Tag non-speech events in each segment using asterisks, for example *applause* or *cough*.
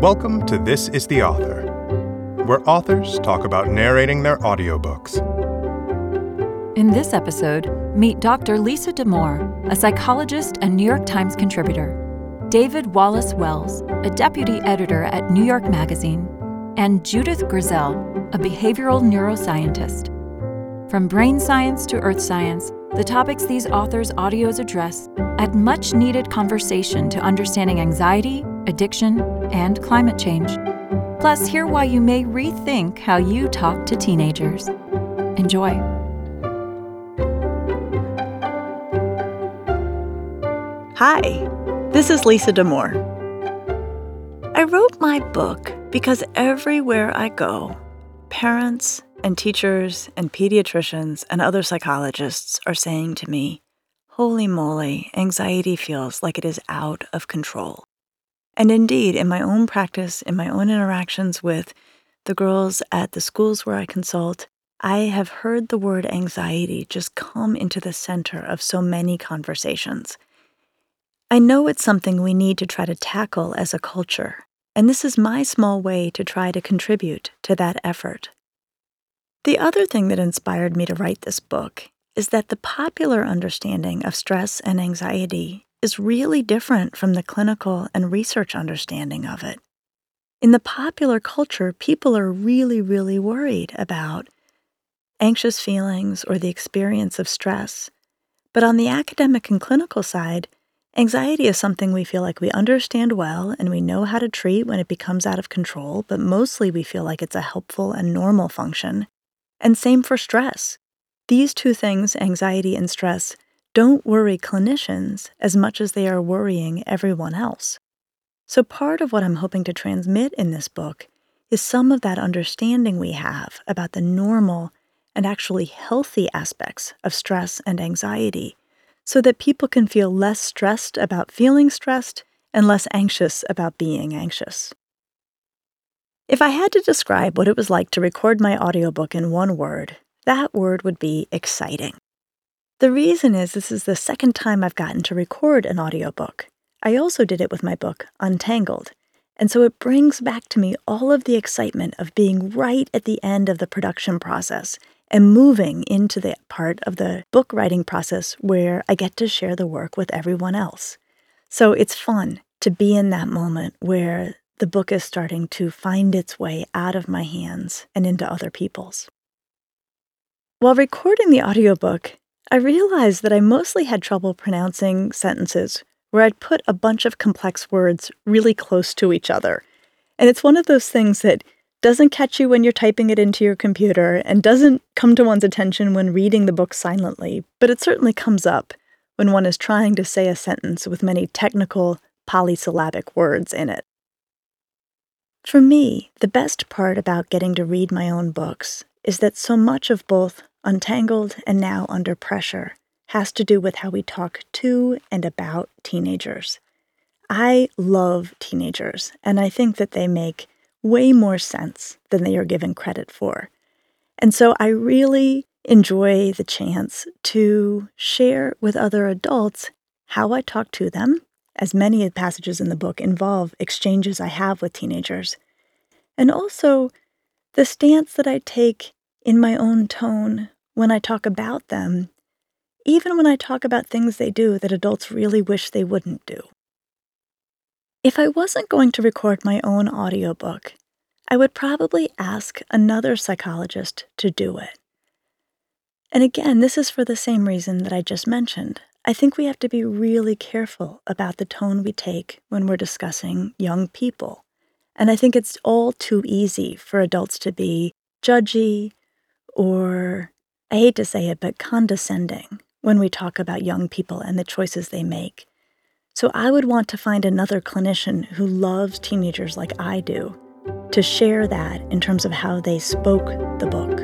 Welcome to This is the Author, where authors talk about narrating their audiobooks. In this episode, meet Dr. Lisa Damour, a psychologist and New York Times contributor, David Wallace Wells, a deputy editor at New York Magazine, and Judith Grisel, a behavioral neuroscientist. From brain science to earth science, the topics these authors' audios address add much needed conversation to understanding anxiety, addiction, and climate change. Plus, hear why you may rethink how you talk to teenagers. Enjoy. Hi, this is Lisa Damour. I wrote my book because everywhere I go, parents and teachers and pediatricians and other psychologists are saying to me, Holy moly, anxiety feels like it is out of control. And indeed, in my own practice, in my own interactions with the girls at the schools where I consult, I have heard the word anxiety just come into the center of so many conversations. I know it's something we need to try to tackle as a culture, and this is my small way to try to contribute to that effort. The other thing that inspired me to write this book is that the popular understanding of stress and anxiety is really different from the clinical and research understanding of it. In the popular culture, people are really, really worried about anxious feelings or the experience of stress. But on the academic and clinical side, Anxiety is something we feel like we understand well and we know how to treat when it becomes out of control, but mostly we feel like it's a helpful and normal function. And same for stress. These two things, anxiety and stress, don't worry clinicians as much as they are worrying everyone else. So, part of what I'm hoping to transmit in this book is some of that understanding we have about the normal and actually healthy aspects of stress and anxiety so that people can feel less stressed about feeling stressed and less anxious about being anxious. If I had to describe what it was like to record my audiobook in one word, that word would be exciting. The reason is this is the second time I've gotten to record an audiobook. I also did it with my book, Untangled, and so it brings back to me all of the excitement of being right at the end of the production process and moving into the part of the book writing process where I get to share the work with everyone else. So it's fun to be in that moment where the book is starting to find its way out of my hands and into other people's. While recording the audiobook, I realized that I mostly had trouble pronouncing sentences where I'd put a bunch of complex words really close to each other. And it's one of those things that doesn't catch you when you're typing it into your computer, and doesn't come to one's attention when reading the book silently, but it certainly comes up when one is trying to say a sentence with many technical polysyllabic words in it. For me, the best part about getting to read my own books is that so much of both Untangled and Now Under Pressure has to do with how we talk to and about teenagers. I love teenagers, and I think that they make way more sense than they are given credit for. And so I really enjoy the chance to share with other adults how I talk to them, as many passages in the book involve exchanges I have with teenagers, and also the stance that I take in my own tone when I talk about them, even when I talk about things they do that adults really wish they wouldn't do. If I wasn't going to record my own audiobook, I would probably ask another psychologist to do it. And again, this is for the same reason that I just mentioned. I think we have to be really careful about the tone we take when we're discussing young people. And I think it's all too easy for adults to be judgy or, I hate to say it, but condescending when we talk about young people and the choices they make. So I would want to find another clinician who loves teenagers like I do to share that in terms of how they spoke the book.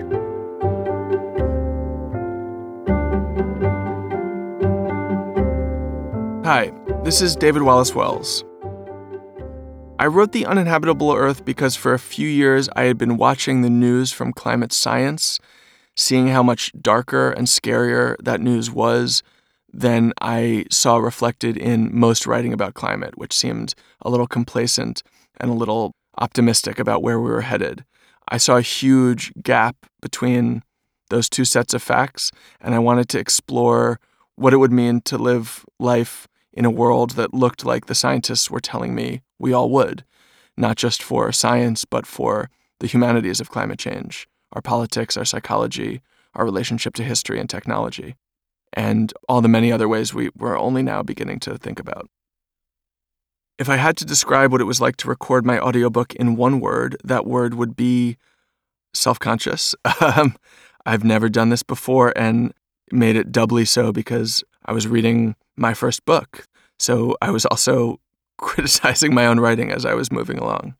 Hi, this is David Wallace Wells. I wrote The Uninhabitable Earth because for a few years I had been watching the news from climate science, seeing how much darker and scarier that news was than I saw reflected in most writing about climate, which seemed a little complacent and a little optimistic about where we were headed. I saw a huge gap between those two sets of facts, and I wanted to explore what it would mean to live life in a world that looked like the scientists were telling me we all would, not just for science, but for the humanities of climate change, our politics, our psychology, our relationship to history and technology, and all the many other ways we were only now beginning to think about. If I had to describe what it was like to record my audiobook in one word, that word would be self conscious. *laughs* Um, I've never done this before and made it doubly so because I was reading my first book. So I was also *laughs* criticizing my own writing as I was moving along.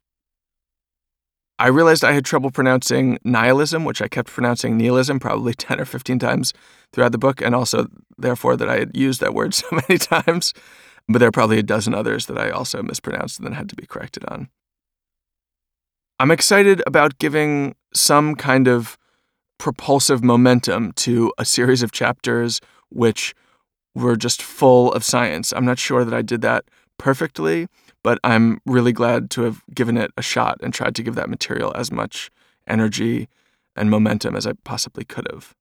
I realized I had trouble pronouncing nihilism, which I kept pronouncing nihilism probably *laughs* 10 or 15 times throughout the book, and also, therefore, that I had used that word *laughs* so many times. But there are probably a dozen others that I also mispronounced and then had to be corrected on. I'm excited about giving some kind of propulsive momentum to a series of chapters which were just full of science. I'm not sure that I did that perfectly, but I'm really glad to have given it a shot and tried to give that material as much energy and momentum as I possibly could have.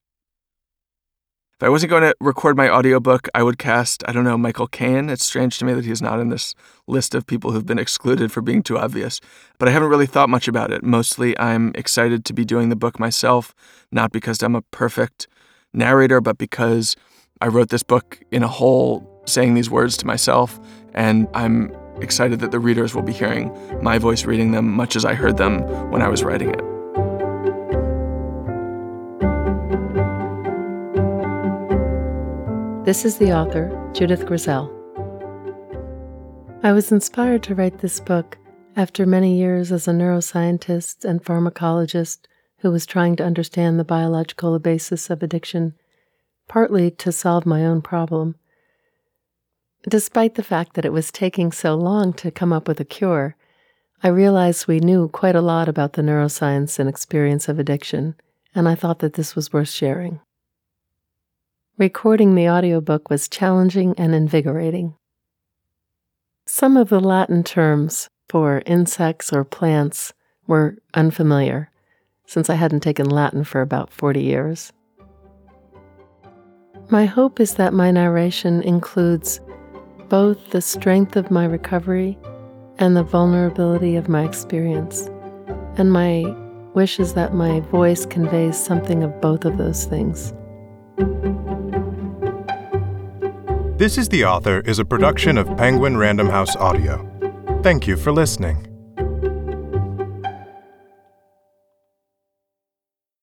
If I wasn't going to record my audiobook, I would cast, I don't know, Michael Caine. It's strange to me that he's not in this list of people who've been excluded for being too obvious, but I haven't really thought much about it. Mostly, I'm excited to be doing the book myself, not because I'm a perfect narrator, but because I wrote this book in a hole saying these words to myself, and I'm excited that the readers will be hearing my voice reading them much as I heard them when I was writing it. This is the author, Judith Grisel. I was inspired to write this book after many years as a neuroscientist and pharmacologist who was trying to understand the biological basis of addiction, partly to solve my own problem. Despite the fact that it was taking so long to come up with a cure, I realized we knew quite a lot about the neuroscience and experience of addiction, and I thought that this was worth sharing. Recording the audiobook was challenging and invigorating. Some of the Latin terms for insects or plants were unfamiliar, since I hadn't taken Latin for about 40 years. My hope is that my narration includes both the strength of my recovery and the vulnerability of my experience, and my wish is that my voice conveys something of both of those things. This is the Author is a production of Penguin Random House Audio. Thank you for listening.